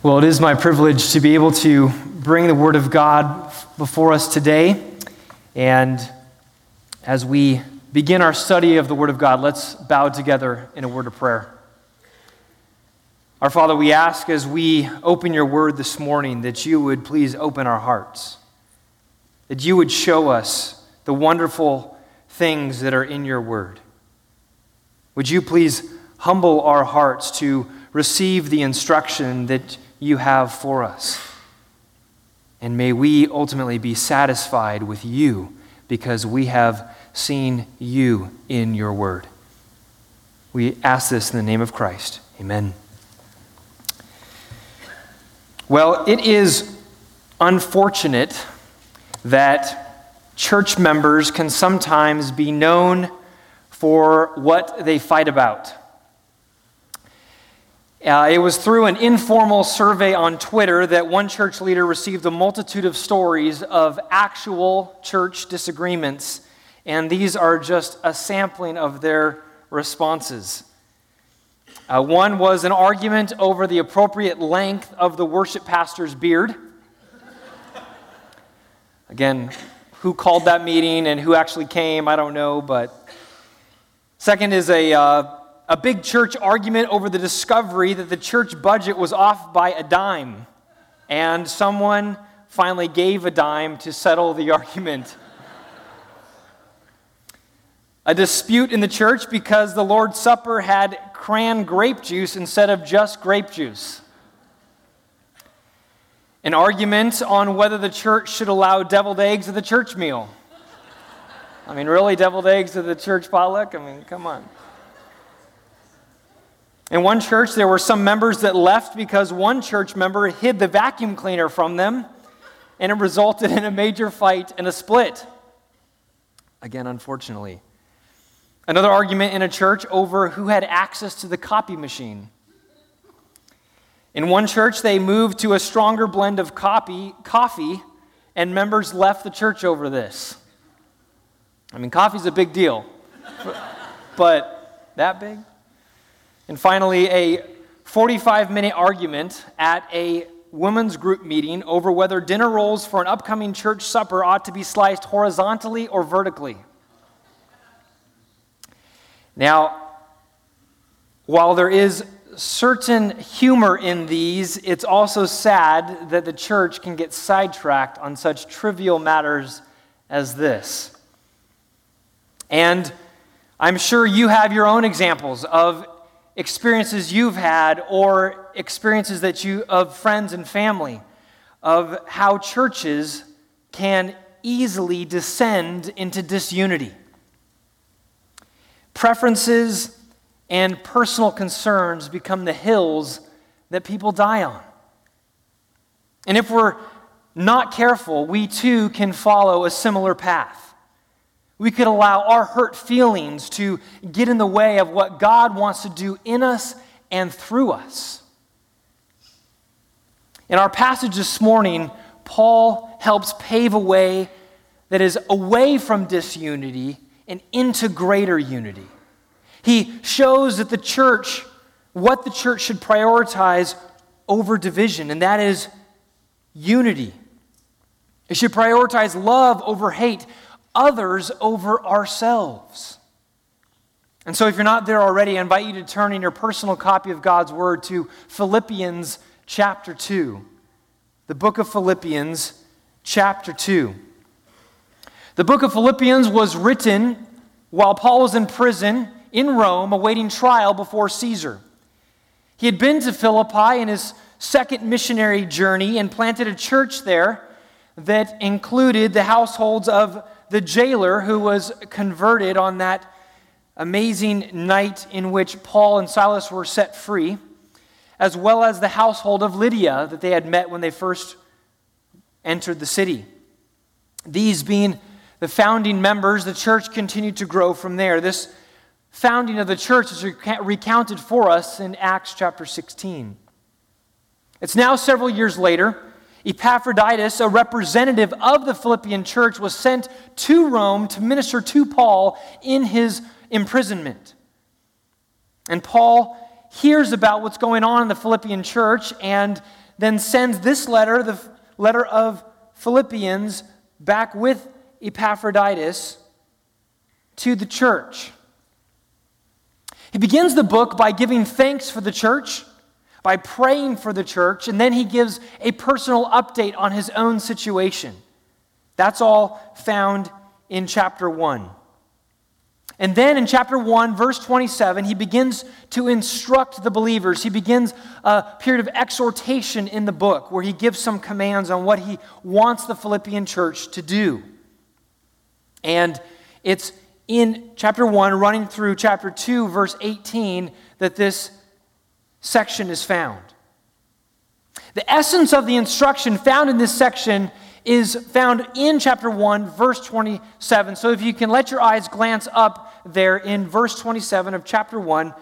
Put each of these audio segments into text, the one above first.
Well, it is my privilege to be able to bring the Word of God before us today. And as we begin our study of the Word of God, let's bow together in a word of prayer. Our Father, we ask as we open your Word this morning that you would please open our hearts, that you would show us the wonderful things that are in your Word. Would you please humble our hearts to receive the instruction that you have for us. And may we ultimately be satisfied with you because we have seen you in your word. We ask this in the name of Christ. Amen. Well, it is unfortunate that church members can sometimes be known for what they fight about. Uh, it was through an informal survey on Twitter that one church leader received a multitude of stories of actual church disagreements, and these are just a sampling of their responses. Uh, one was an argument over the appropriate length of the worship pastor's beard. Again, who called that meeting and who actually came, I don't know, but. Second is a. Uh, a big church argument over the discovery that the church budget was off by a dime. And someone finally gave a dime to settle the argument. a dispute in the church because the Lord's Supper had cran grape juice instead of just grape juice. An argument on whether the church should allow deviled eggs at the church meal. I mean, really, deviled eggs at the church potluck? I mean, come on. In one church, there were some members that left because one church member hid the vacuum cleaner from them, and it resulted in a major fight and a split. Again, unfortunately. Another argument in a church over who had access to the copy machine. In one church, they moved to a stronger blend of copy, coffee, and members left the church over this. I mean, coffee's a big deal, but that big? And finally, a 45 minute argument at a women's group meeting over whether dinner rolls for an upcoming church supper ought to be sliced horizontally or vertically. Now, while there is certain humor in these, it's also sad that the church can get sidetracked on such trivial matters as this. And I'm sure you have your own examples of experiences you've had or experiences that you of friends and family of how churches can easily descend into disunity. Preferences and personal concerns become the hills that people die on. And if we're not careful, we too can follow a similar path. We could allow our hurt feelings to get in the way of what God wants to do in us and through us. In our passage this morning, Paul helps pave a way that is away from disunity and into greater unity. He shows that the church, what the church should prioritize over division, and that is unity. It should prioritize love over hate, others over ourselves. And so, if you're not there already, I invite you to turn in your personal copy of God's Word to Philippians chapter 2. The book of Philippians, chapter 2. The book of Philippians was written while Paul was in prison in Rome awaiting trial before Caesar. He had been to Philippi in his second missionary journey and planted a church there that included the households of the jailer who was converted on that amazing night in which Paul and Silas were set free, as well as the household of Lydia that they had met when they first entered the city. These being the founding members, the church continued to grow from there. This founding of the church is recounted for us in Acts chapter 16. It's now several years later. Epaphroditus, a representative of the Philippian church, was sent to Rome to minister to Paul in his imprisonment. And Paul hears about what's going on in the Philippian church and then sends this letter, the letter of Philippians, back with Epaphroditus to the church. He begins the book by giving thanks for the church, by praying for the church, and then he gives a personal update on his own situation. That's all found in chapter 1. And then in chapter 1, verse 27, he begins to instruct the believers. He begins a period of exhortation in the book where he gives some commands on what he wants the Philippian church to do. And it's in chapter 1, running through chapter 2, verse 18, that this section is found. The essence of the instruction found in this section is found in chapter 1, verse 27. So if you can let your eyes glance up there in verse 27 of chapter 1,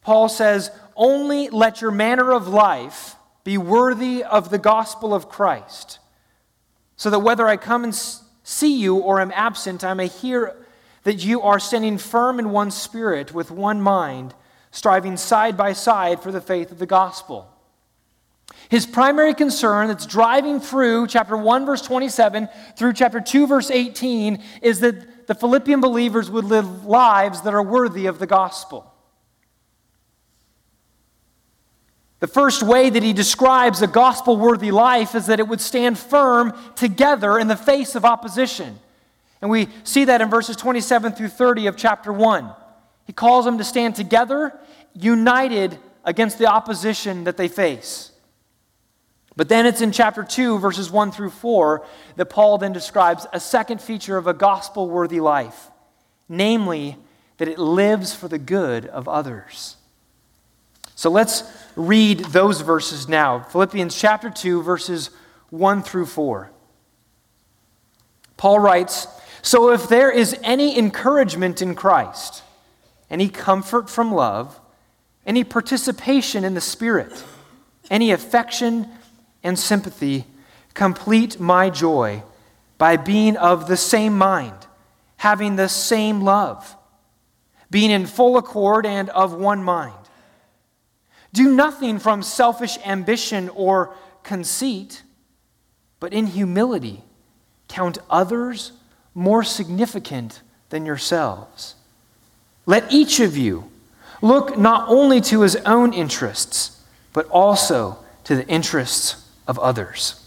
Paul says, Only let your manner of life be worthy of the gospel of Christ, so that whether I come and see you or am absent, I may hear that you are standing firm in one spirit, with one mind, striving side by side for the faith of the gospel. His primary concern that's driving through chapter 1, verse 27 through chapter 2, verse 18 is that the Philippian believers would live lives that are worthy of the gospel. The first way that he describes a gospel worthy life is that it would stand firm together in the face of opposition. And we see that in verses 27 through 30 of chapter 1. He calls them to stand together, united against the opposition that they face. But then it's in chapter 2, verses 1 through 4, that Paul then describes a second feature of a gospel worthy life, namely, that it lives for the good of others. So let's read those verses now. Philippians chapter 2, verses 1 through 4. Paul writes So if there is any encouragement in Christ, any comfort from love, any participation in the Spirit, any affection, and sympathy complete my joy by being of the same mind, having the same love, being in full accord and of one mind. Do nothing from selfish ambition or conceit, but in humility count others more significant than yourselves. Let each of you look not only to his own interests, but also to the interests of others.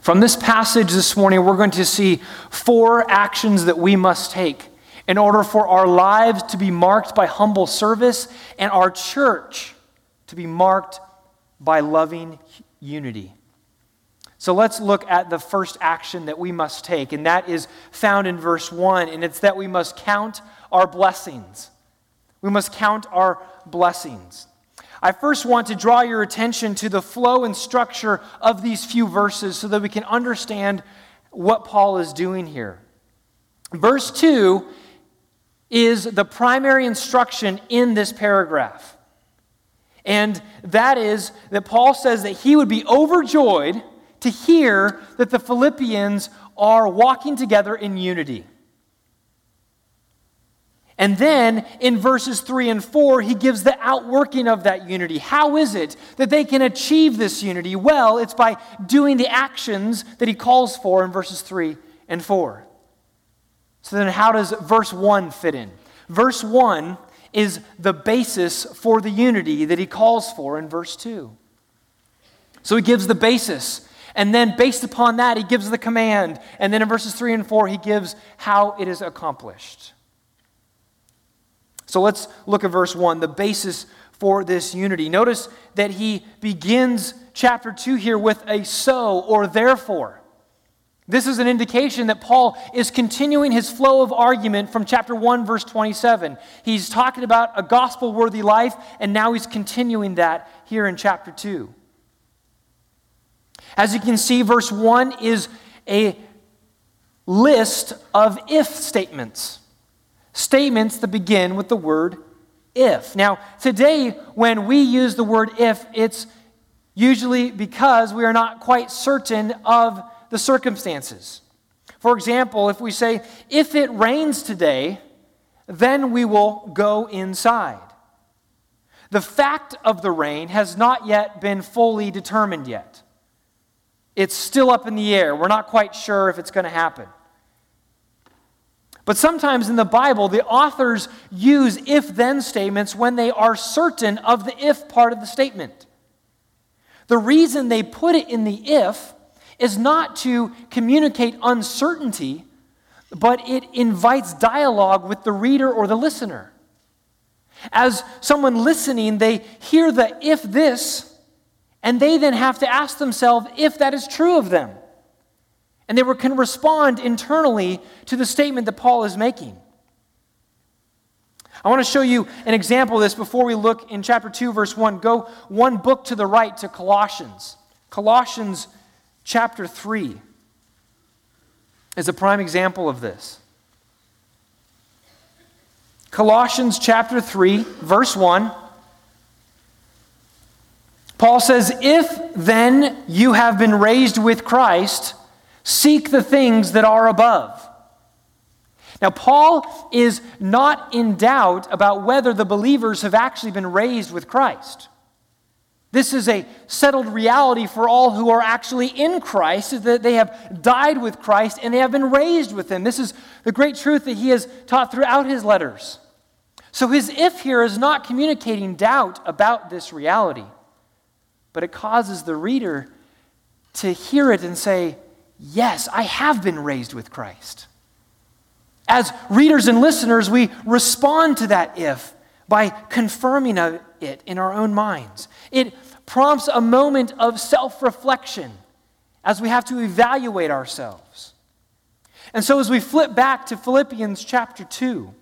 From this passage this morning, we're going to see four actions that we must take in order for our lives to be marked by humble service and our church to be marked by loving unity. So let's look at the first action that we must take, and that is found in verse 1, and it's that we must count our blessings. We must count our blessings. I first want to draw your attention to the flow and structure of these few verses so that we can understand what Paul is doing here. Verse 2 is the primary instruction in this paragraph. And that is that Paul says that he would be overjoyed to hear that the Philippians are walking together in unity. And then in verses 3 and 4, he gives the outworking of that unity. How is it that they can achieve this unity? Well, it's by doing the actions that he calls for in verses 3 and 4. So then, how does verse 1 fit in? Verse 1 is the basis for the unity that he calls for in verse 2. So he gives the basis. And then, based upon that, he gives the command. And then in verses 3 and 4, he gives how it is accomplished. So let's look at verse 1, the basis for this unity. Notice that he begins chapter 2 here with a so or therefore. This is an indication that Paul is continuing his flow of argument from chapter 1, verse 27. He's talking about a gospel worthy life, and now he's continuing that here in chapter 2. As you can see, verse 1 is a list of if statements statements that begin with the word if. Now, today, when we use the word if, it's usually because we are not quite certain of the circumstances. For example, if we say, if it rains today, then we will go inside. The fact of the rain has not yet been fully determined yet. It's still up in the air. We're not quite sure if it's going to happen. But sometimes in the Bible, the authors use if then statements when they are certain of the if part of the statement. The reason they put it in the if is not to communicate uncertainty, but it invites dialogue with the reader or the listener. As someone listening, they hear the if this, and they then have to ask themselves if that is true of them. And they can respond internally to the statement that Paul is making. I want to show you an example of this before we look in chapter 2, verse 1. Go one book to the right to Colossians. Colossians chapter 3 is a prime example of this. Colossians chapter 3, verse 1. Paul says, If then you have been raised with Christ, seek the things that are above. Now, Paul is not in doubt about whether the believers have actually been raised with Christ. This is a settled reality for all who are actually in Christ, is that they have died with Christ and they have been raised with Him. This is the great truth that he has taught throughout his letters. So his if here is not communicating doubt about this reality, but it causes the reader to hear it and say, Yes, I have been raised with Christ. As readers and listeners, we respond to that if by confirming it in our own minds. It prompts a moment of self reflection as we have to evaluate ourselves. And so, as we flip back to Philippians chapter 2,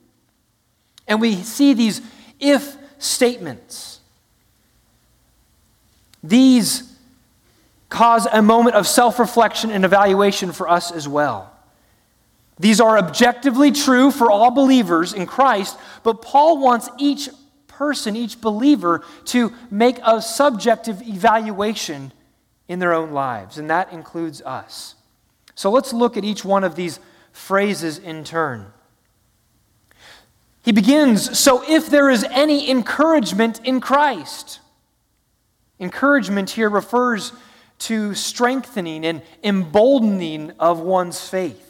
and we see these if statements, these cause a moment of self reflection and evaluation for us as well. These are objectively true for all believers in Christ, but Paul wants each person, each believer, to make a subjective evaluation in their own lives, and that includes us. So let's look at each one of these phrases in turn. He begins So if there is any encouragement in Christ, encouragement here refers to strengthening and emboldening of one's faith.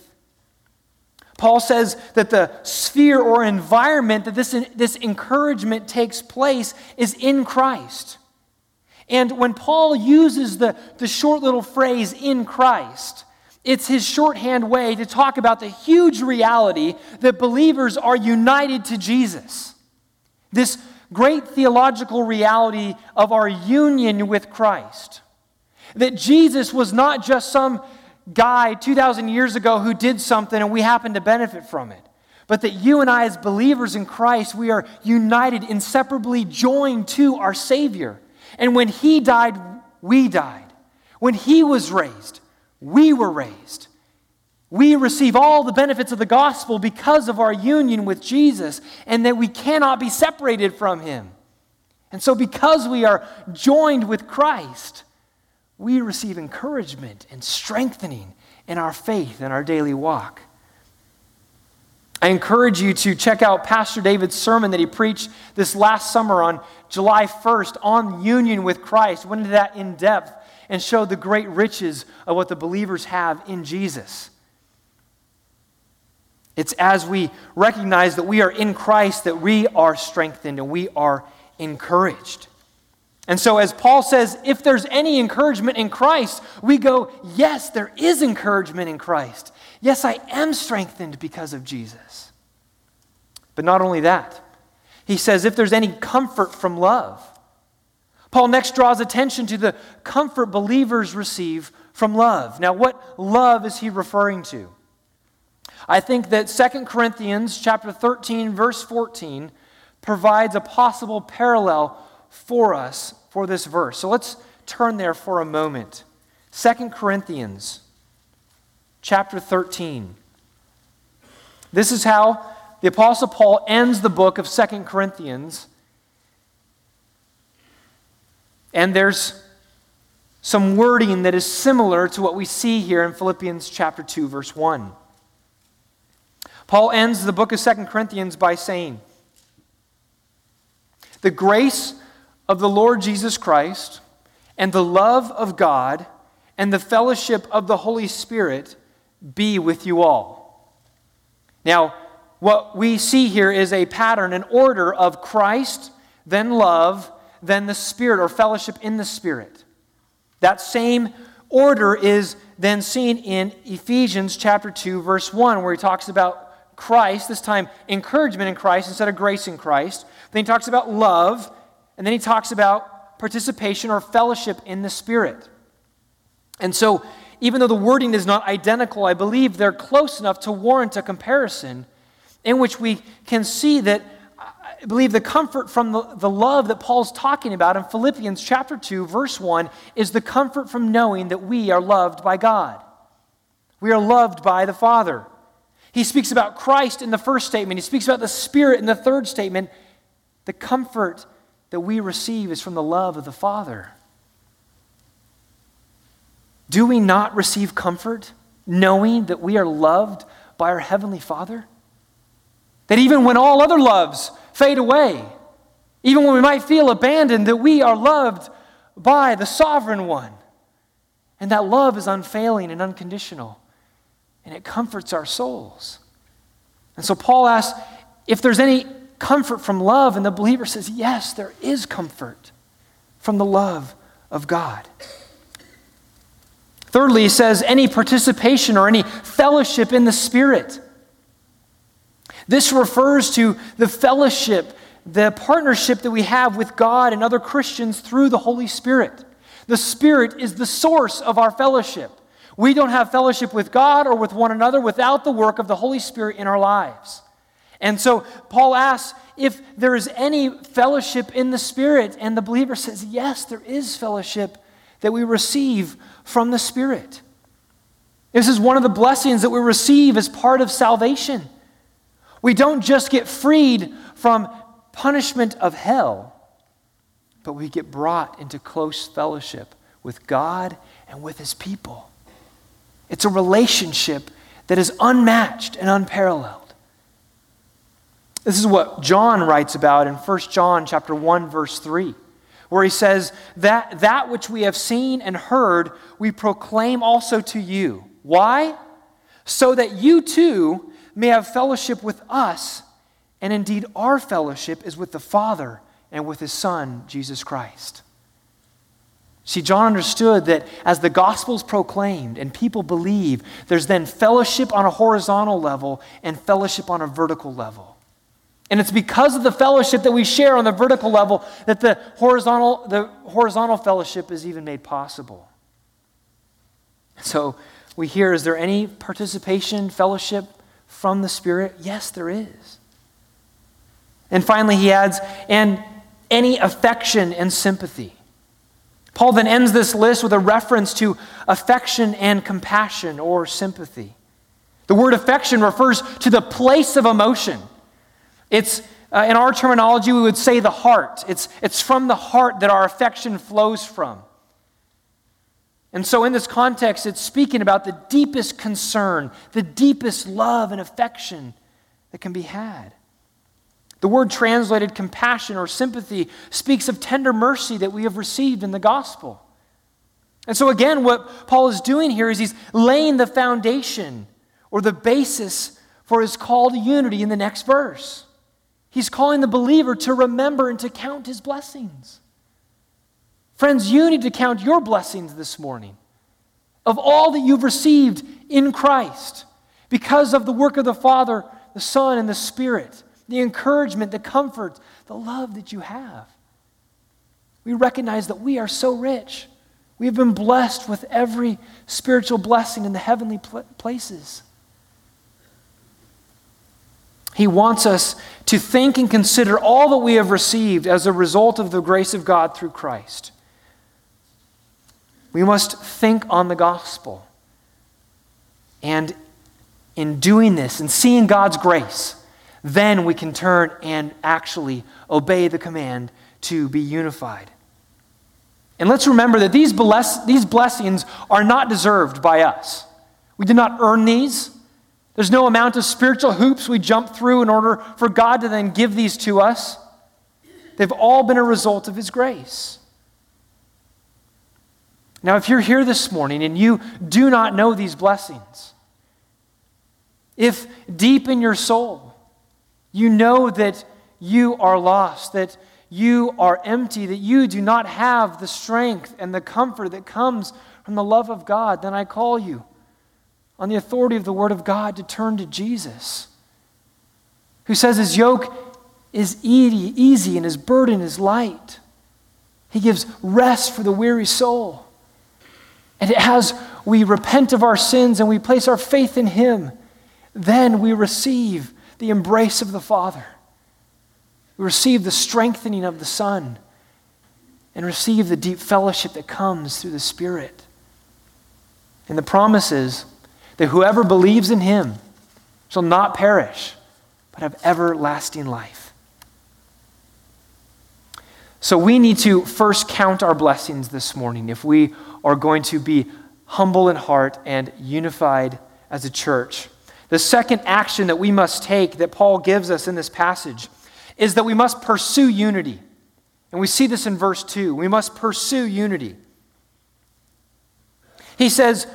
Paul says that the sphere or environment that this, this encouragement takes place is in Christ. And when Paul uses the, the short little phrase, in Christ, it's his shorthand way to talk about the huge reality that believers are united to Jesus. This great theological reality of our union with Christ. That Jesus was not just some guy 2,000 years ago who did something and we happen to benefit from it, but that you and I, as believers in Christ, we are united, inseparably joined to our Savior. And when He died, we died. When He was raised, we were raised. We receive all the benefits of the gospel because of our union with Jesus, and that we cannot be separated from Him. And so, because we are joined with Christ, we receive encouragement and strengthening in our faith and our daily walk. I encourage you to check out Pastor David's sermon that he preached this last summer on July 1st on union with Christ. Went into that in depth and showed the great riches of what the believers have in Jesus. It's as we recognize that we are in Christ that we are strengthened and we are encouraged. And so, as Paul says, if there's any encouragement in Christ, we go, yes, there is encouragement in Christ. Yes, I am strengthened because of Jesus. But not only that, he says, if there's any comfort from love. Paul next draws attention to the comfort believers receive from love. Now, what love is he referring to? I think that 2 Corinthians chapter 13 verse 14 provides a possible parallel for us for this verse. So let's turn there for a moment. 2 Corinthians chapter 13. This is how the Apostle Paul ends the book of 2 Corinthians. And there's some wording that is similar to what we see here in Philippians chapter 2 verse 1. Paul ends the book of 2 Corinthians by saying, "The grace of the Lord Jesus Christ and the love of God and the fellowship of the Holy Spirit be with you all. Now, what we see here is a pattern, an order of Christ, then love, then the Spirit, or fellowship in the Spirit. That same order is then seen in Ephesians chapter 2, verse 1, where he talks about Christ, this time encouragement in Christ instead of grace in Christ. Then he talks about love, and then he talks about participation or fellowship in the Spirit. And so, even though the wording is not identical, I believe they're close enough to warrant a comparison in which we can see that I believe the comfort from the, the love that Paul's talking about in Philippians chapter 2, verse 1, is the comfort from knowing that we are loved by God. We are loved by the Father. He speaks about Christ in the first statement, he speaks about the Spirit in the third statement. The comfort that we receive is from the love of the Father. Do we not receive comfort knowing that we are loved by our Heavenly Father? That even when all other loves fade away, even when we might feel abandoned, that we are loved by the sovereign one. And that love is unfailing and unconditional, and it comforts our souls. And so Paul asks if there's any comfort from love, and the believer says, Yes, there is comfort from the love of God. Thirdly, he says, any participation or any fellowship in the Spirit. This refers to the fellowship, the partnership that we have with God and other Christians through the Holy Spirit. The Spirit is the source of our fellowship. We don't have fellowship with God or with one another without the work of the Holy Spirit in our lives. And so Paul asks if there is any fellowship in the Spirit, and the believer says, Yes, there is fellowship that we receive from the Spirit. This is one of the blessings that we receive as part of salvation. We don't just get freed from punishment of hell, but we get brought into close fellowship with God and with His people. It's a relationship that is unmatched and unparalleled. This is what John writes about in 1 John chapter 1 verse 3 where he says that that which we have seen and heard we proclaim also to you. Why? So that you too may have fellowship with us, and indeed our fellowship is with the Father and with his Son, Jesus Christ. See, John understood that as the gospel's proclaimed and people believe, there's then fellowship on a horizontal level and fellowship on a vertical level. And it's because of the fellowship that we share on the vertical level that the horizontal, the horizontal fellowship is even made possible. So we hear is there any participation, fellowship from the Spirit? Yes, there is. And finally, he adds, and any affection and sympathy. Paul then ends this list with a reference to affection and compassion or sympathy. The word affection refers to the place of emotion. It's, uh, in our terminology, we would say the heart. It's, it's from the heart that our affection flows from. And so, in this context, it's speaking about the deepest concern, the deepest love and affection that can be had. The word translated compassion or sympathy speaks of tender mercy that we have received in the gospel. And so, again, what Paul is doing here is he's laying the foundation or the basis for his call to unity in the next verse. He's calling the believer to remember and to count his blessings. Friends, you need to count your blessings this morning of all that you've received in Christ because of the work of the Father, the Son, and the Spirit, the encouragement, the comfort, the love that you have. We recognize that we are so rich. We have been blessed with every spiritual blessing in the heavenly places. He wants us to think and consider all that we have received as a result of the grace of God through Christ. We must think on the gospel. And in doing this and seeing God's grace, then we can turn and actually obey the command to be unified. And let's remember that these, bless, these blessings are not deserved by us. We did not earn these. There's no amount of spiritual hoops we jump through in order for God to then give these to us. They've all been a result of His grace. Now, if you're here this morning and you do not know these blessings, if deep in your soul you know that you are lost, that you are empty, that you do not have the strength and the comfort that comes from the love of God, then I call you on the authority of the Word of God to turn to Jesus, who says his yoke is easy, and his burden is light. He gives rest for the weary soul. And as we repent of our sins and we place our faith in him, then we receive the embrace of the Father. We receive the strengthening of the Son and receive the deep fellowship that comes through the Spirit. And the promises is that whoever believes in him shall not perish, but have everlasting life. So we need to first count our blessings this morning if we are going to be humble in heart and unified as a church. The second action that we must take that Paul gives us in this passage is that we must pursue unity. And we see this in verse 2. We must pursue unity. He says,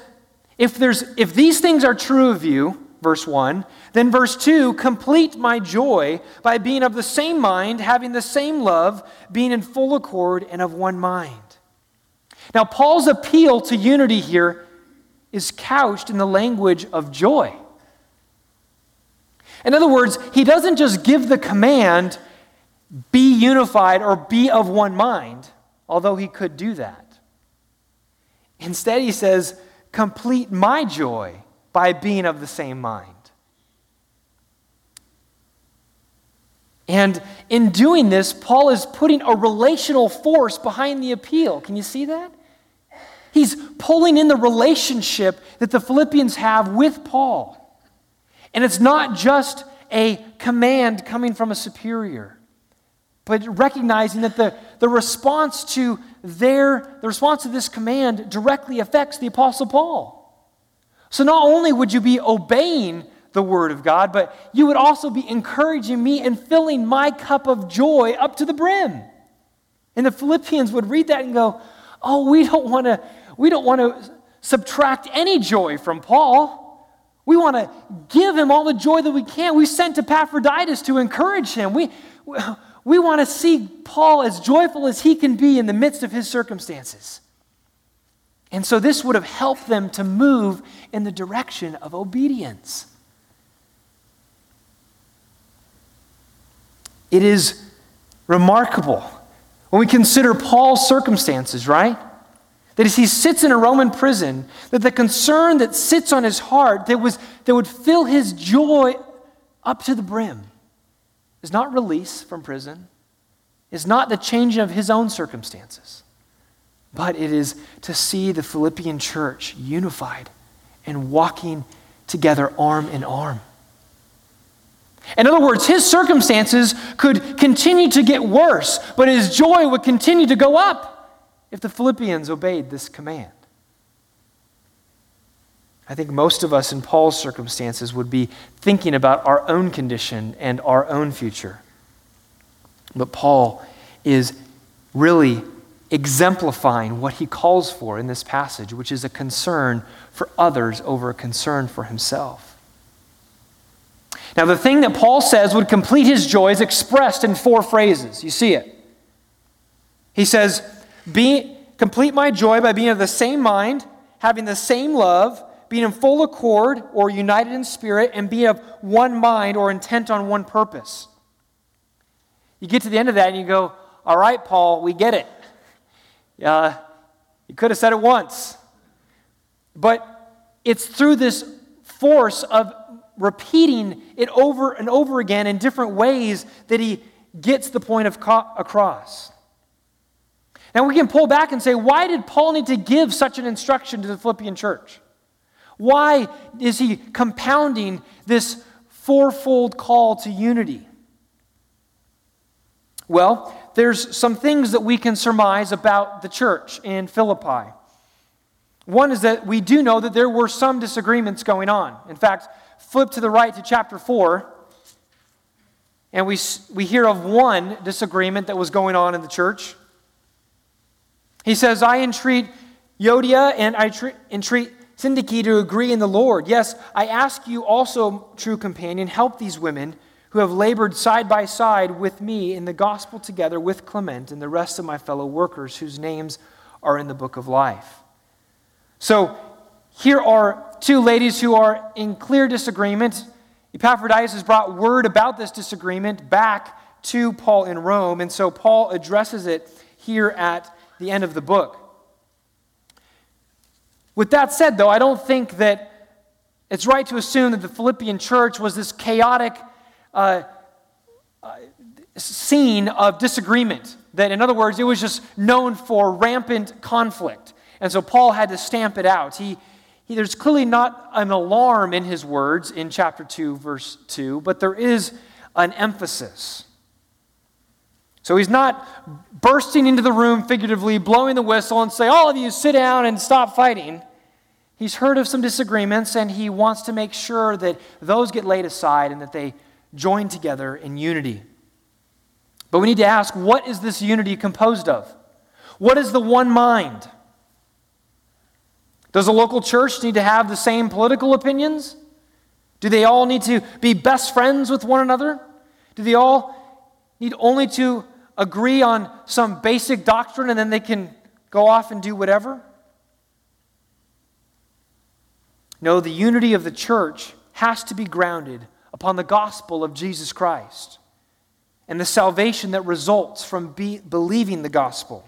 if, there's, if these things are true of you, verse 1, then verse 2, complete my joy by being of the same mind, having the same love, being in full accord and of one mind. Now, Paul's appeal to unity here is couched in the language of joy. In other words, he doesn't just give the command, be unified or be of one mind, although he could do that. Instead, he says, complete my joy by being of the same mind. And in doing this, Paul is putting a relational force behind the appeal. Can you see that? He's pulling in the relationship that the Philippians have with Paul. And it's not just a command coming from a superior, but recognizing that the, the response to their the response to this command directly affects the Apostle Paul. So not only would you be obeying the word of God, but you would also be encouraging me and filling my cup of joy up to the brim. And the Philippians would read that and go, "Oh, we don't want to we don't want to subtract any joy from Paul. We want to give him all the joy that we can. We sent Epaphroditus to encourage him. We, we want to see Paul as joyful as he can be in the midst of his circumstances. And so this would have helped them to move in the direction of obedience. It is remarkable when we consider Paul's circumstances, right? That as he sits in a Roman prison, that the concern that sits on his heart that, was, that would fill his joy up to the brim is not release from prison, is not the changing of his own circumstances, but it is to see the Philippian church unified and walking together arm in arm. In other words, his circumstances could continue to get worse, but his joy would continue to go up if the Philippians obeyed this command. I think most of us in Paul's circumstances would be thinking about our own condition and our own future. But Paul is really exemplifying what he calls for in this passage, which is a concern for others over a concern for himself. Now, the thing that Paul says would complete his joy is expressed in four phrases. You see it. He says, be, complete my joy by being of the same mind, having the same love, being in full accord or united in spirit, and being of one mind or intent on one purpose. You get to the end of that and you go, All right, Paul, we get it. Uh, you could have said it once. But it's through this force of repeating it over and over again in different ways that he gets the point of co- across. Now we can pull back and say, why did Paul need to give such an instruction to the Philippian church? Why is he compounding this fourfold call to unity? Well, there's some things that we can surmise about the church in Philippi. One is that we do know that there were some disagreements going on. In fact, flip to the right to chapter 4. And we, we hear of one disagreement that was going on in the church. He says, I entreat Euodia and I entreat Syntyche to agree in the Lord. Yes, I ask you also, true companion, help these women who have labored side by side with me in the gospel together with Clement and the rest of my fellow workers whose names are in the book of life. So here are two ladies who are in clear disagreement. Epaphroditus has brought word about this disagreement back to Paul in Rome, and so Paul addresses it here at the end of the book. With that said, though, I don't think that it's right to assume that the Philippian church was this chaotic uh, uh, scene of disagreement. That, in other words, it was just known for rampant conflict. And so Paul had to stamp it out. He, he, there's clearly not an alarm in his words in chapter 2, verse 2, but there is an emphasis. So he's not bursting into the room figuratively, blowing the whistle, and say, All of you sit down and stop fighting. He's heard of some disagreements, and he wants to make sure that those get laid aside and that they join together in unity. But we need to ask what is this unity composed of? What is the one mind? Does a local church need to have the same political opinions? Do they all need to be best friends with one another? Do they all need only to agree on some basic doctrine and then they can go off and do whatever? No, the unity of the church has to be grounded upon the gospel of Jesus Christ and the salvation that results from be, believing the gospel.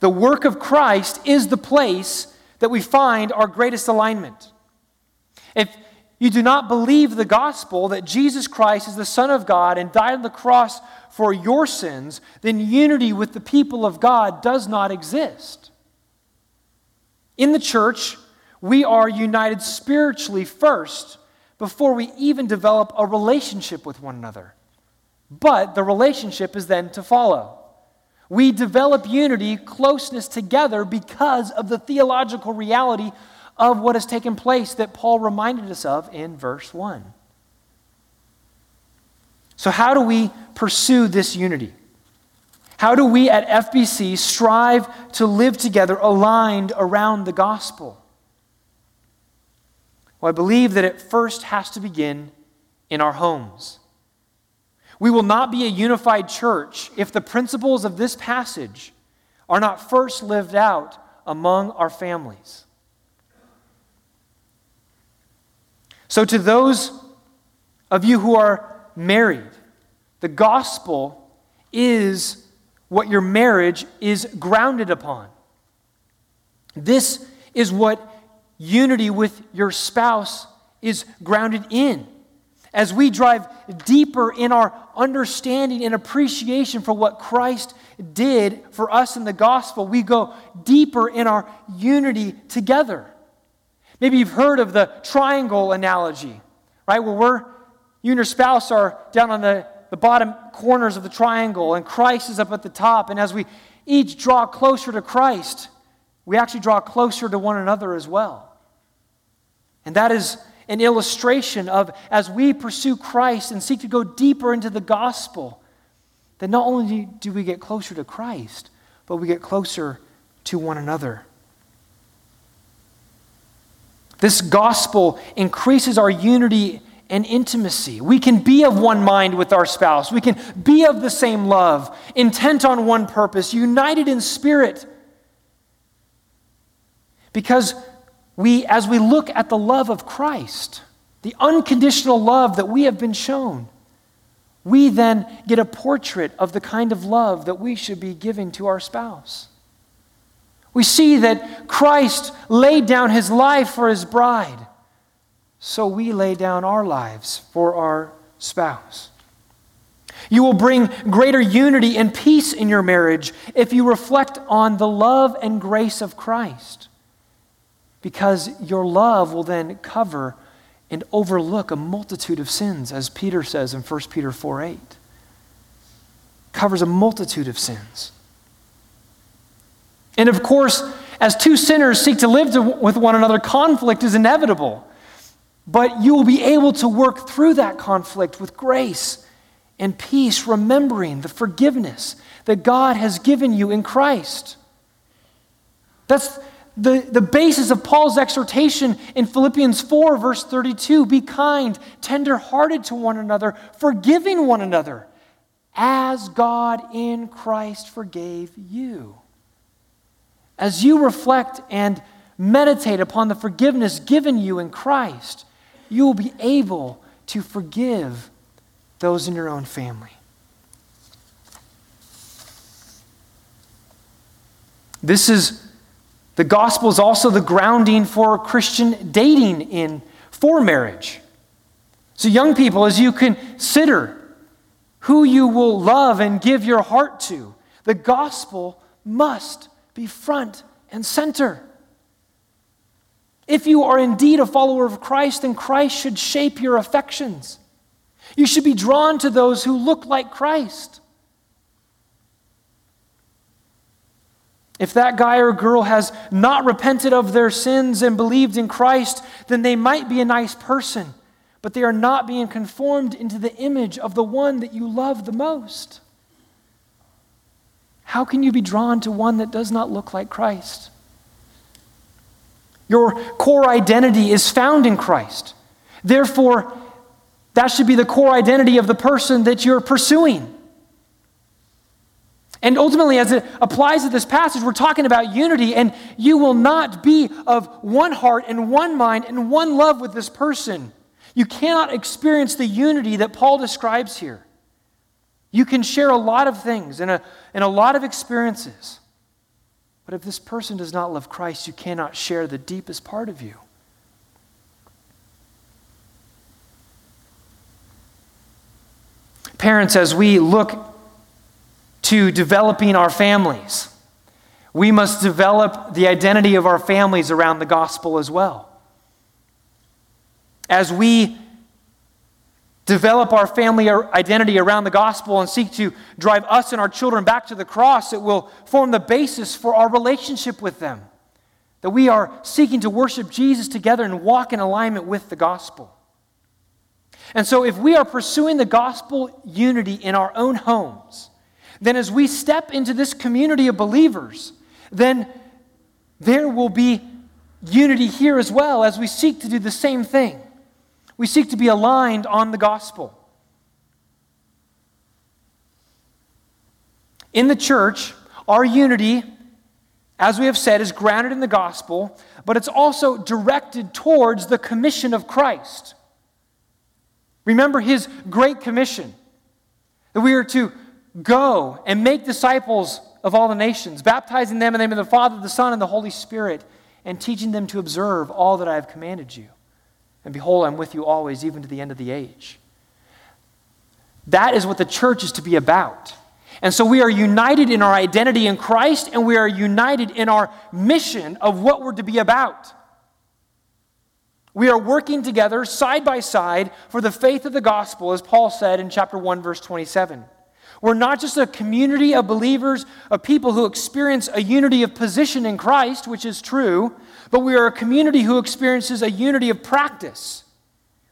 The work of Christ is the place that we find our greatest alignment. If you do not believe the gospel that Jesus Christ is the Son of God and died on the cross for your sins, then unity with the people of God does not exist. In the church, we are united spiritually first before we even develop a relationship with one another. But the relationship is then to follow. We develop unity, closeness together because of the theological reality of what has taken place that Paul reminded us of in verse 1. So, how do we pursue this unity? How do we at FBC strive to live together aligned around the gospel? Well, I believe that it first has to begin in our homes. We will not be a unified church if the principles of this passage are not first lived out among our families. So, to those of you who are married, the gospel is what your marriage is grounded upon. This is what unity with your spouse is grounded in as we drive deeper in our understanding and appreciation for what Christ did for us in the gospel, we go deeper in our unity together. Maybe you've heard of the triangle analogy, right? Where we're, you and your spouse are down on the, the bottom corners of the triangle, and Christ is up at the top. And as we each draw closer to Christ, we actually draw closer to one another as well. And that is an illustration of as we pursue Christ and seek to go deeper into the gospel, that not only do we get closer to Christ, but we get closer to one another. This gospel increases our unity and intimacy. We can be of one mind with our spouse. We can be of the same love, intent on one purpose, united in spirit. Because we, as we look at the love of Christ, the unconditional love that we have been shown, we then get a portrait of the kind of love that we should be giving to our spouse. We see that Christ laid down his life for his bride, so we lay down our lives for our spouse. You will bring greater unity and peace in your marriage if you reflect on the love and grace of Christ because your love will then cover and overlook a multitude of sins, as Peter says in 1 Peter 4 8. Covers a multitude of sins. And of course, as two sinners seek to live to, with one another, conflict is inevitable. But you will be able to work through that conflict with grace and peace, remembering the forgiveness that God has given you in Christ. That's the, the basis of Paul's exhortation in Philippians 4, verse 32 Be kind, tender hearted to one another, forgiving one another, as God in Christ forgave you. As you reflect and meditate upon the forgiveness given you in Christ, you will be able to forgive those in your own family. This is the gospel is also the grounding for Christian dating in for marriage. So young people as you consider who you will love and give your heart to, the gospel must be front and center. If you are indeed a follower of Christ, then Christ should shape your affections. You should be drawn to those who look like Christ. If that guy or girl has not repented of their sins and believed in Christ, then they might be a nice person, but they are not being conformed into the image of the one that you love the most. How can you be drawn to one that does not look like Christ? Your core identity is found in Christ. Therefore, that should be the core identity of the person that you're pursuing. And ultimately, as it applies to this passage, we're talking about unity, and you will not be of one heart and one mind and one love with this person. You cannot experience the unity that Paul describes here. You can share a lot of things and a, and a lot of experiences. But if this person does not love Christ, you cannot share the deepest part of you. Parents, as we look to developing our families, we must develop the identity of our families around the gospel as well. As we develop our family identity around the gospel and seek to drive us and our children back to the cross, it will form the basis for our relationship with them. That we are seeking to worship Jesus together and walk in alignment with the gospel. And so, if we are pursuing the gospel unity in our own homes, then as we step into this community of believers, then there will be unity here as well as we seek to do the same thing. We seek to be aligned on the gospel. In the church, our unity, as we have said, is grounded in the gospel, but it's also directed towards the commission of Christ. Remember his great commission that we are to go and make disciples of all the nations, baptizing them in the name of the Father, the Son, and the Holy Spirit, and teaching them to observe all that I have commanded you. And behold, I'm with you always, even to the end of the age. That is what the church is to be about. And so we are united in our identity in Christ, and we are united in our mission of what we're to be about. We are working together side by side for the faith of the gospel, as Paul said in chapter 1, verse 27. We're not just a community of believers, of people who experience a unity of position in Christ, which is true, but we are a community who experiences a unity of practice.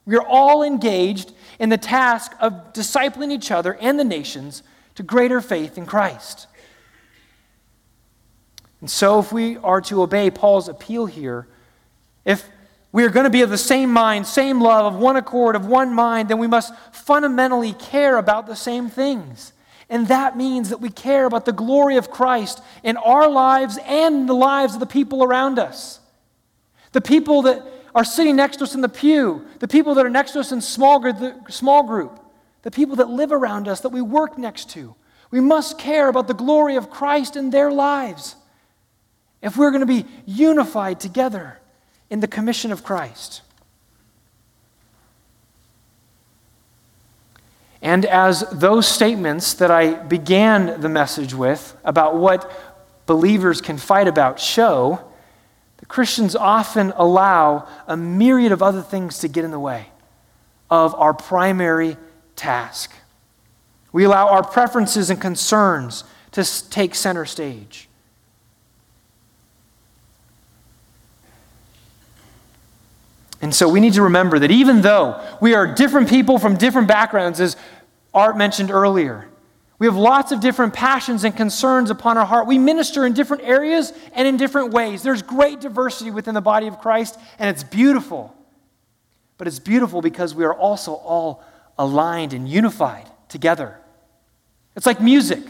We are all engaged in the task of discipling each other and the nations to greater faith in Christ. And so, if we are to obey Paul's appeal here, if we are going to be of the same mind, same love, of one accord, of one mind, then we must fundamentally care about the same things. And that means that we care about the glory of Christ in our lives and the lives of the people around us. The people that are sitting next to us in the pew, the people that are next to us in small, small group, the people that live around us, that we work next to. We must care about the glory of Christ in their lives if we're going to be unified together in the commission of Christ. And as those statements that I began the message with about what believers can fight about show, the Christians often allow a myriad of other things to get in the way of our primary task. We allow our preferences and concerns to take center stage. And so we need to remember that even though we are different people from different backgrounds, as Art mentioned earlier. We have lots of different passions and concerns upon our heart. We minister in different areas and in different ways. There's great diversity within the body of Christ, and it's beautiful. But it's beautiful because we are also all aligned and unified together. It's like music.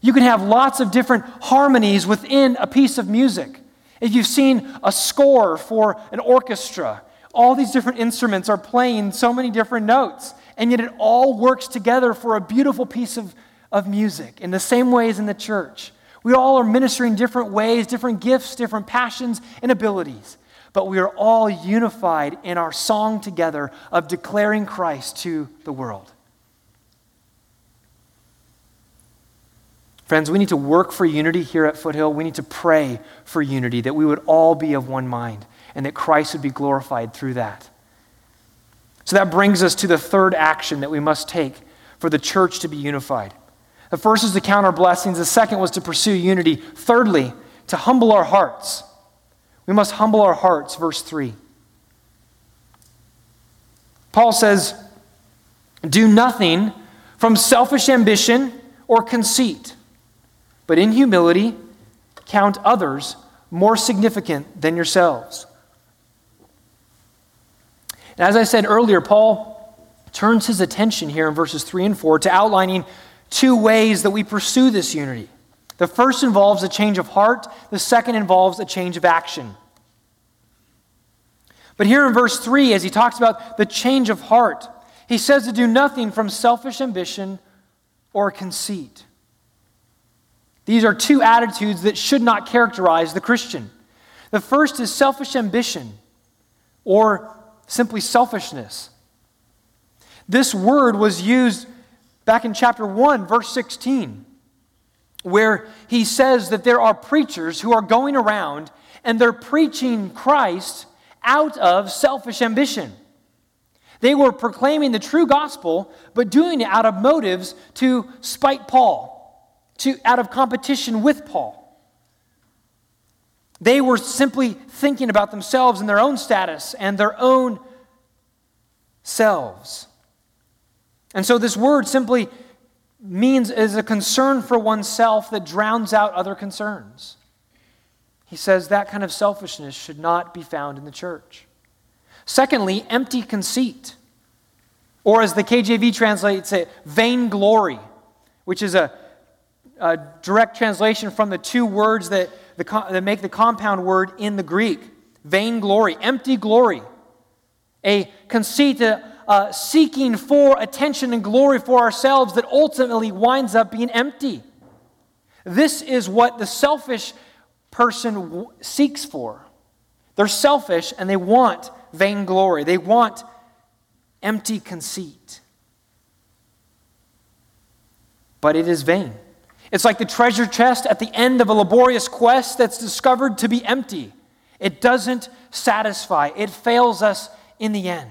You can have lots of different harmonies within a piece of music. If you've seen a score for an orchestra, all these different instruments are playing so many different notes and yet it all works together for a beautiful piece of, of music in the same ways in the church. We all are ministering different ways, different gifts, different passions and abilities, but we are all unified in our song together of declaring Christ to the world. Friends, we need to work for unity here at Foothill. We need to pray for unity, that we would all be of one mind and that Christ would be glorified through that. So that brings us to the third action that we must take for the church to be unified. The first is to count our blessings, the second was to pursue unity. Thirdly, to humble our hearts. We must humble our hearts, verse 3. Paul says, Do nothing from selfish ambition or conceit, but in humility count others more significant than yourselves. And as I said earlier, Paul turns his attention here in verses 3 and 4 to outlining two ways that we pursue this unity. The first involves a change of heart, the second involves a change of action. But here in verse 3, as he talks about the change of heart, he says to do nothing from selfish ambition or conceit. These are two attitudes that should not characterize the Christian. The first is selfish ambition or simply selfishness. This word was used back in chapter 1, verse 16, where he says that there are preachers who are going around and they're preaching Christ out of selfish ambition. They were proclaiming the true gospel, but doing it out of motives to spite Paul, to, out of competition with Paul. They were simply thinking about themselves and their own status and their own selves. And so this word simply means is a concern for oneself that drowns out other concerns. He says that kind of selfishness should not be found in the church. Secondly, empty conceit. Or as the KJV translates it, vainglory, which is a, a direct translation from the two words that the, that make the compound word in the Greek vainglory, empty glory, a conceit, uh, uh, seeking for attention and glory for ourselves that ultimately winds up being empty. This is what the selfish person w- seeks for. They're selfish and they want vainglory, they want empty conceit. But it is vain. It's like the treasure chest at the end of a laborious quest that's discovered to be empty. It doesn't satisfy, it fails us in the end.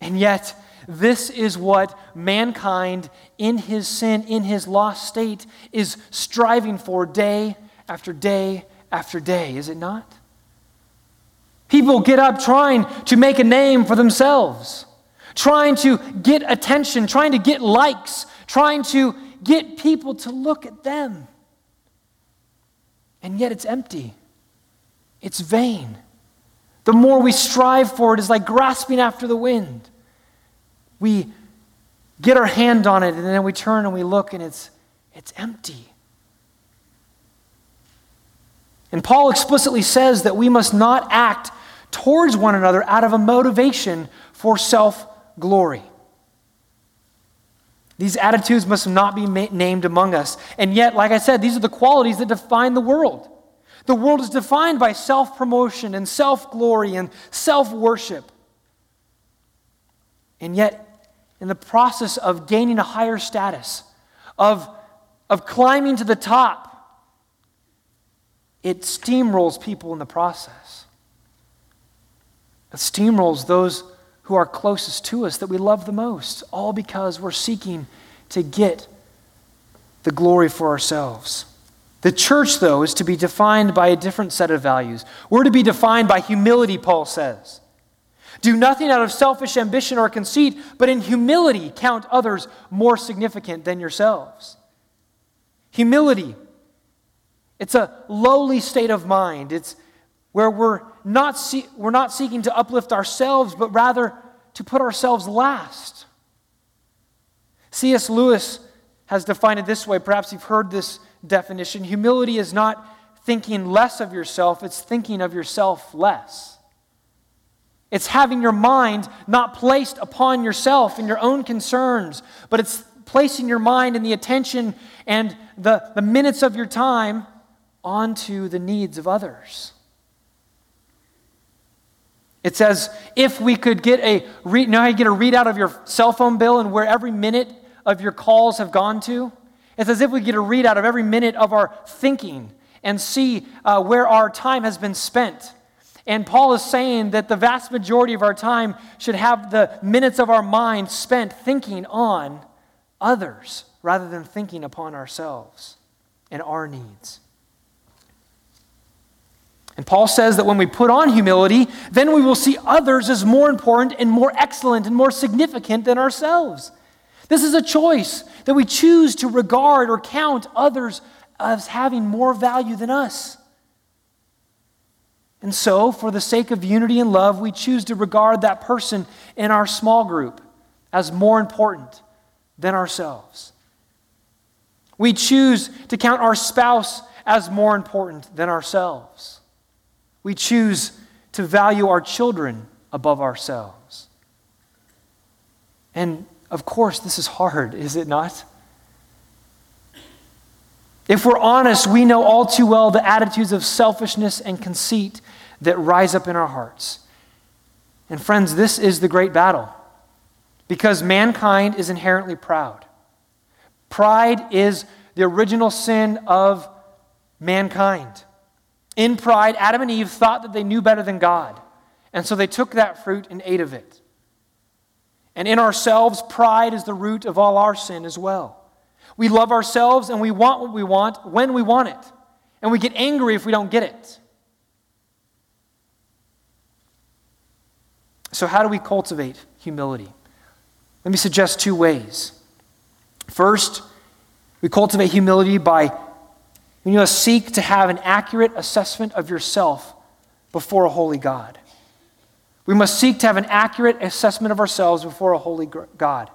And yet, this is what mankind in his sin, in his lost state, is striving for day after day after day, is it not? People get up trying to make a name for themselves, trying to get attention, trying to get likes, trying to get people to look at them. And yet it's empty, it's vain. The more we strive for it is like grasping after the wind. We get our hand on it and then we turn and we look and it's, it's empty. And Paul explicitly says that we must not act towards one another out of a motivation for self glory. These attitudes must not be ma- named among us. And yet, like I said, these are the qualities that define the world. The world is defined by self promotion and self glory and self worship. And yet, in the process of gaining a higher status, of, of climbing to the top, it steamrolls people in the process. It steamrolls those who are closest to us that we love the most, all because we're seeking to get the glory for ourselves. The church, though, is to be defined by a different set of values. We're to be defined by humility, Paul says. Do nothing out of selfish ambition or conceit, but in humility count others more significant than yourselves. Humility. It's a lowly state of mind. It's where we're not, see- we're not seeking to uplift ourselves, but rather to put ourselves last. C.S. Lewis has defined it this way. Perhaps you've heard this definition. Humility is not thinking less of yourself, it's thinking of yourself less. It's having your mind not placed upon yourself and your own concerns, but it's placing your mind and the attention and the, the minutes of your time onto the needs of others. It says if we could get a re- now you get a readout of your cell phone bill and where every minute of your calls have gone to. It's as if we get a readout of every minute of our thinking and see uh, where our time has been spent. And Paul is saying that the vast majority of our time should have the minutes of our mind spent thinking on others rather than thinking upon ourselves and our needs. And Paul says that when we put on humility, then we will see others as more important and more excellent and more significant than ourselves. This is a choice that we choose to regard or count others as having more value than us. And so, for the sake of unity and love, we choose to regard that person in our small group as more important than ourselves. We choose to count our spouse as more important than ourselves. We choose to value our children above ourselves. And of course, this is hard, is it not? If we're honest, we know all too well the attitudes of selfishness and conceit that rise up in our hearts. And friends, this is the great battle because mankind is inherently proud. Pride is the original sin of mankind. In pride, Adam and Eve thought that they knew better than God, and so they took that fruit and ate of it. And in ourselves, pride is the root of all our sin as well. We love ourselves and we want what we want when we want it. And we get angry if we don't get it. So, how do we cultivate humility? Let me suggest two ways. First, we cultivate humility by you must seek to have an accurate assessment of yourself before a holy God. We must seek to have an accurate assessment of ourselves before a holy God.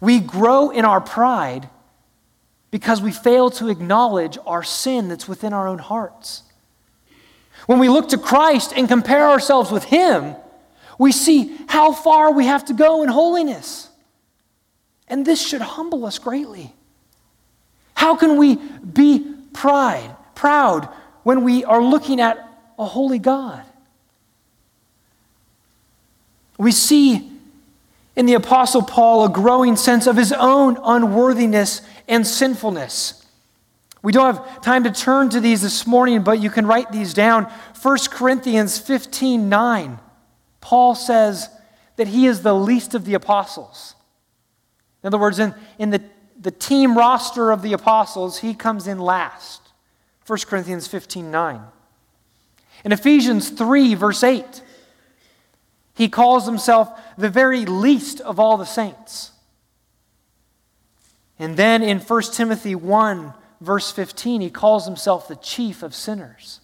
We grow in our pride because we fail to acknowledge our sin that's within our own hearts. When we look to Christ and compare ourselves with Him, we see how far we have to go in holiness. And this should humble us greatly. How can we be pride, proud when we are looking at a holy God? We see in the Apostle Paul a growing sense of his own unworthiness and sinfulness. We don't have time to turn to these this morning, but you can write these down. 1 Corinthians 15 9, Paul says that he is the least of the apostles. In other words, in, in the, the team roster of the apostles, he comes in last. 1 Corinthians 15 9. In Ephesians 3, verse 8, he calls himself the very least of all the saints. And then in 1 Timothy 1, verse 15, he calls himself the chief of sinners.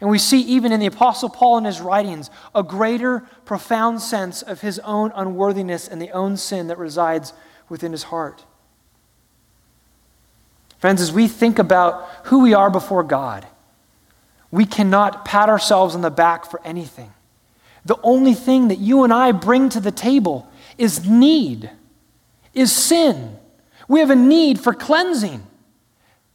And we see even in the Apostle Paul in his writings a greater, profound sense of his own unworthiness and the own sin that resides within his heart. Friends, as we think about who we are before God, we cannot pat ourselves on the back for anything. The only thing that you and I bring to the table is need, is sin. We have a need for cleansing.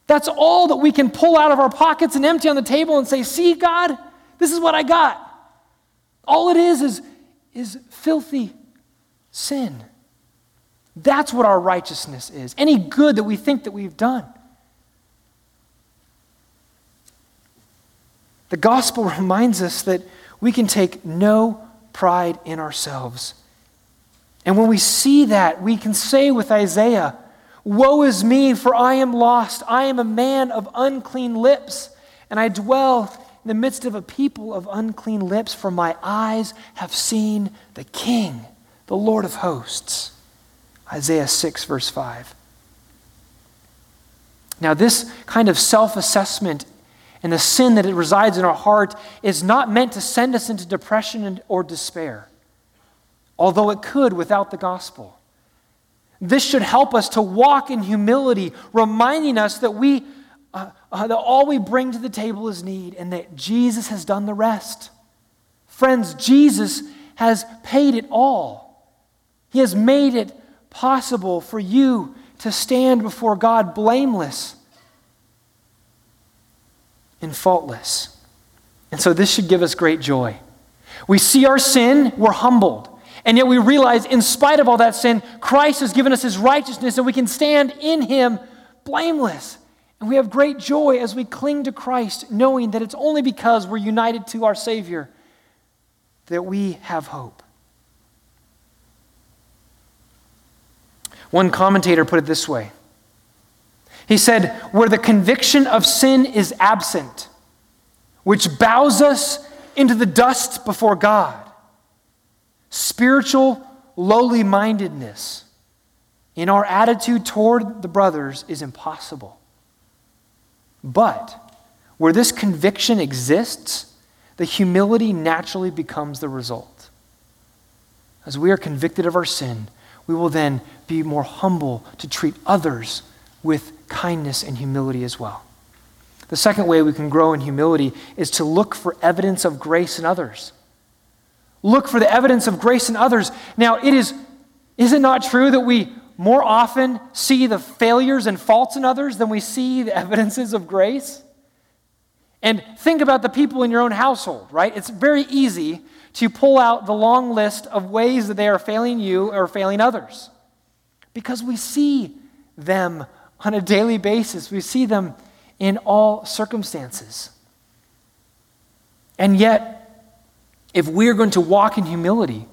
That's all that we can pull out of our pockets and empty on the table and say, See, God, this is what I got. All it is is, is filthy sin. That's what our righteousness is. Any good that we think that we've done. The gospel reminds us that we can take no pride in ourselves. And when we see that, we can say with Isaiah, Woe is me, for I am lost. I am a man of unclean lips, and I dwell in the midst of a people of unclean lips, for my eyes have seen the King, the Lord of hosts. Isaiah 6, verse 5. Now, this kind of self assessment and the sin that it resides in our heart is not meant to send us into depression or despair, although it could without the gospel. This should help us to walk in humility, reminding us that we uh, uh, that all we bring to the table is need and that Jesus has done the rest. Friends, Jesus has paid it all. He has made it possible for you to stand before God blameless and faultless. And so this should give us great joy. We see our sin, we're humbled. And yet we realize, in spite of all that sin, Christ has given us his righteousness, and we can stand in him blameless. And we have great joy as we cling to Christ, knowing that it's only because we're united to our Savior that we have hope. One commentator put it this way He said, Where the conviction of sin is absent, which bows us into the dust before God, spiritual lowly mindedness in our attitude toward the brothers is impossible. But where this conviction exists, the humility naturally becomes the result. As we are convicted of our sin, we will then be more humble to treat others with kindness and humility as well. The second way we can grow in humility is to look for evidence of grace in others. Look for the evidence of grace in others. Now, it is, is it not true that we more often see the failures and faults in others than we see the evidences of grace? And think about the people in your own household, right? It's very easy to pull out the long list of ways that they are failing you or failing others because we see them on a daily basis. We see them in all circumstances. And yet, if we're going to walk in humility,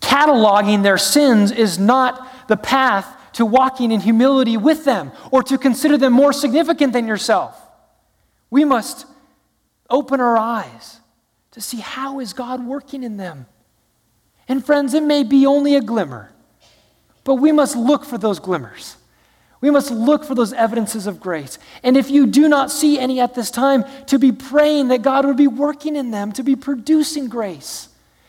cataloging their sins is not the path to walking in humility with them or to consider them more significant than yourself. We must open our eyes to see how is God working in them. And friends, it may be only a glimmer, but we must look for those glimmers. We must look for those evidences of grace. And if you do not see any at this time, to be praying that God would be working in them, to be producing grace,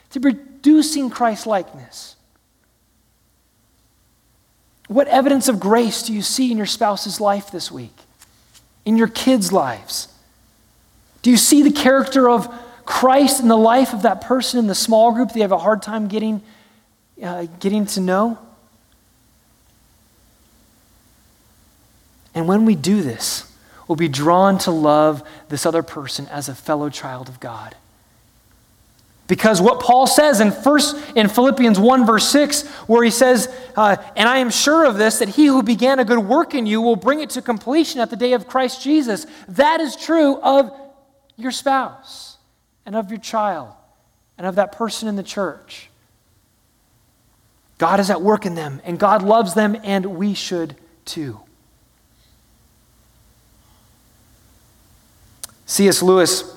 to be producing Christ likeness. What evidence of grace do you see in your spouse's life this week? In your kids' lives? Do you see the character of Christ in the life of that person in the small group that you have a hard time getting, uh, getting to know? And when we do this, we'll be drawn to love this other person as a fellow child of God. Because what Paul says in first in Philippians 1 verse 6, where he says, uh, and I am sure of this, that he who began a good work in you will bring it to completion at the day of Christ Jesus. That is true of your spouse and of your child and of that person in the church. God is at work in them, and God loves them, and we should too. C.S. Lewis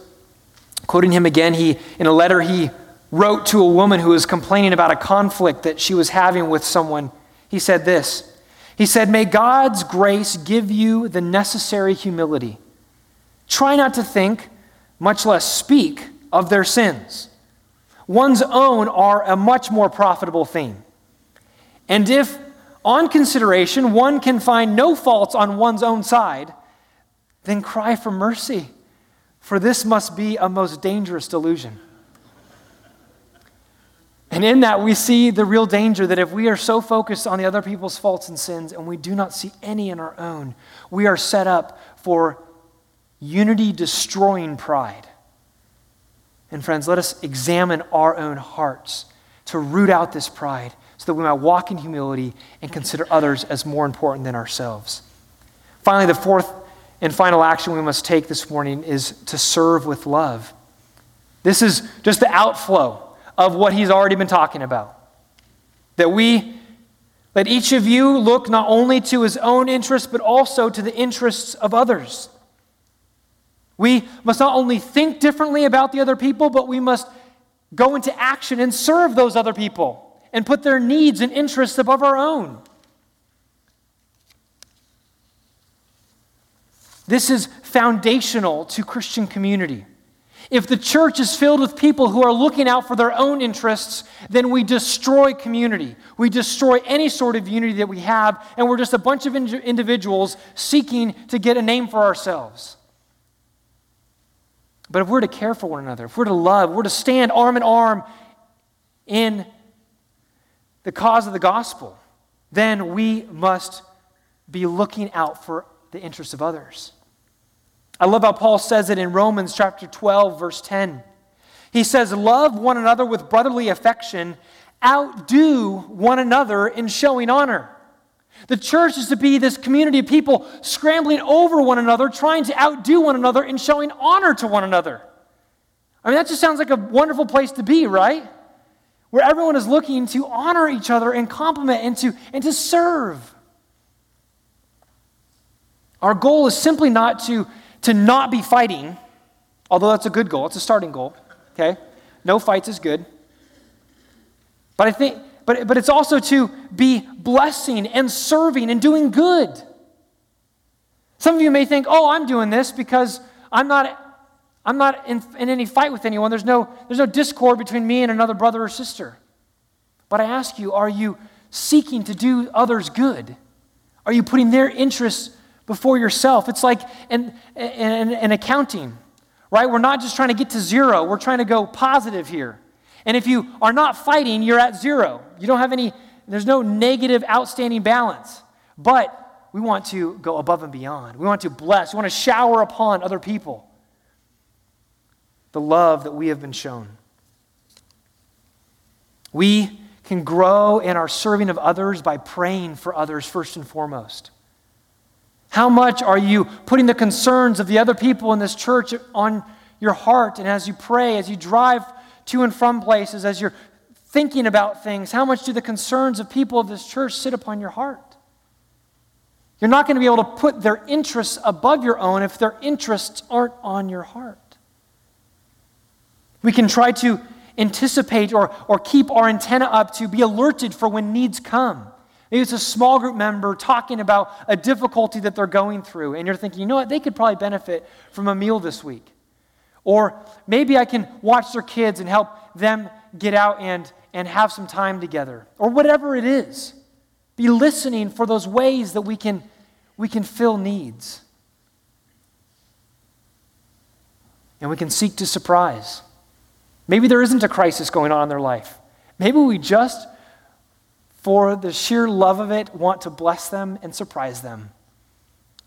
Quoting him again, he, in a letter he wrote to a woman who was complaining about a conflict that she was having with someone, he said this. He said, May God's grace give you the necessary humility. Try not to think, much less speak, of their sins. One's own are a much more profitable thing. And if, on consideration, one can find no faults on one's own side, then cry for mercy for this must be a most dangerous delusion. And in that, we see the real danger that if we are so focused on the other people's faults and sins and we do not see any in our own, we are set up for unity destroying pride. And friends, let us examine our own hearts to root out this pride so that we might walk in humility and consider others as more important than ourselves. Finally, the fourth and final action we must take this morning is to serve with love. This is just the outflow of what he's already been talking about. That we, let each of you look not only to his own interests, but also to the interests of others. We must not only think differently about the other people, but we must go into action and serve those other people and put their needs and interests above our own. This is foundational to Christian community. If the church is filled with people who are looking out for their own interests, then we destroy community. We destroy any sort of unity that we have, and we're just a bunch of individuals seeking to get a name for ourselves. But if we're to care for one another, if we're to love, we're to stand arm in arm in the cause of the gospel, then we must be looking out for the interests of others. I love how Paul says it in Romans chapter 12, verse 10. He says, Love one another with brotherly affection, outdo one another in showing honor. The church is to be this community of people scrambling over one another, trying to outdo one another in showing honor to one another. I mean, that just sounds like a wonderful place to be, right? Where everyone is looking to honor each other and compliment and to, and to serve. Our goal is simply not to to not be fighting, although that's a good goal, it's a starting goal, okay? No fights is good. But I think, but, but it's also to be blessing and serving and doing good. Some of you may think, oh, I'm doing this because I'm not, I'm not in, in any fight with anyone. There's no, there's no discord between me and another brother or sister. But I ask you, are you seeking to do others good? Are you putting their interests before yourself. It's like an, an, an, accounting, right? We're not just trying to get to zero, we're trying to go positive here. And if you are not fighting, you're at zero. You don't have any, there's no negative outstanding balance. But we want to go above and beyond. We want to bless, we want to shower upon other people the love that we have been shown. We can grow in our serving of others by praying for others first and foremost. How much are you putting the concerns of the other people in this church on your heart? And as you pray, as you drive to and from places, as you're thinking about things, how much do the concerns of people of this church sit upon your heart? You're not going to be able to put their interests above your own if their interests aren't on your heart. We can try to anticipate or, or keep our antenna up to be alerted for when needs come. Maybe it's a small group member talking about a difficulty that they're going through, and you're thinking, you know what, they could probably benefit from a meal this week. Or maybe I can watch their kids and help them get out and, and have some time together. Or whatever it is. Be listening for those ways that we can, we can fill needs. And we can seek to surprise. Maybe there isn't a crisis going on in their life. Maybe we just for the sheer love of it, want to bless them and surprise them.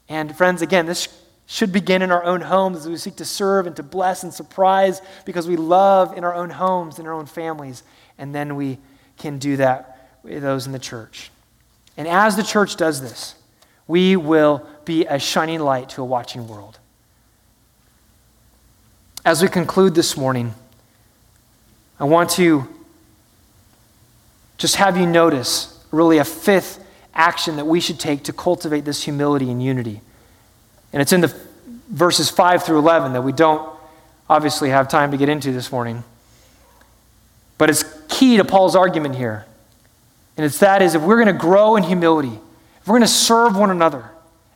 And friends, again, this should begin in our own homes as we seek to serve and to bless and surprise because we love in our own homes, in our own families, and then we can do that with those in the church. And as the church does this, we will be a shining light to a watching world. As we conclude this morning, I want to just have you notice really a fifth action that we should take to cultivate this humility and unity. And it's in the verses 5 through 11 that we don't obviously have time to get into this morning. But it's key to Paul's argument here. And it's that is if we're going to grow in humility, if we're going to serve one another,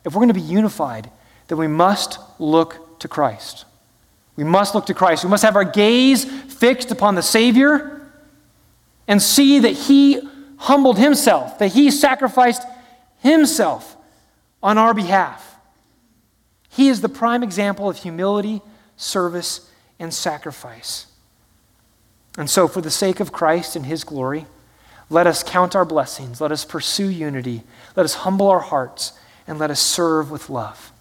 if we're going to be unified, then we must look to Christ. We must look to Christ. We must have our gaze fixed upon the Savior and see that he humbled himself, that he sacrificed himself on our behalf. He is the prime example of humility, service, and sacrifice. And so, for the sake of Christ and his glory, let us count our blessings, let us pursue unity, let us humble our hearts, and let us serve with love.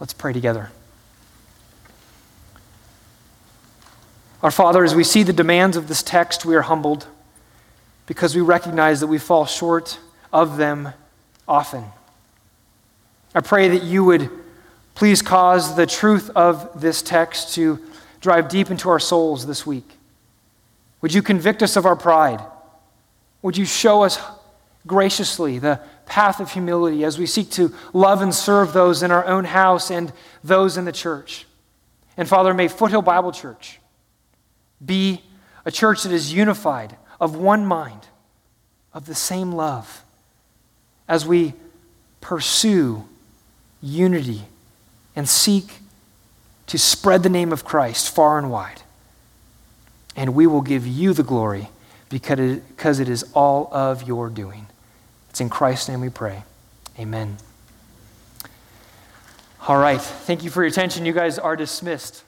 Let's pray together. Our Father, as we see the demands of this text, we are humbled because we recognize that we fall short of them often. I pray that you would please cause the truth of this text to drive deep into our souls this week. Would you convict us of our pride? Would you show us graciously the path of humility as we seek to love and serve those in our own house and those in the church? And Father, may Foothill Bible Church be a church that is unified, of one mind, of the same love, as we pursue unity and seek to spread the name of Christ far and wide. And we will give you the glory because it, because it is all of your doing. It's in Christ's name we pray. Amen. All right. Thank you for your attention. You guys are dismissed.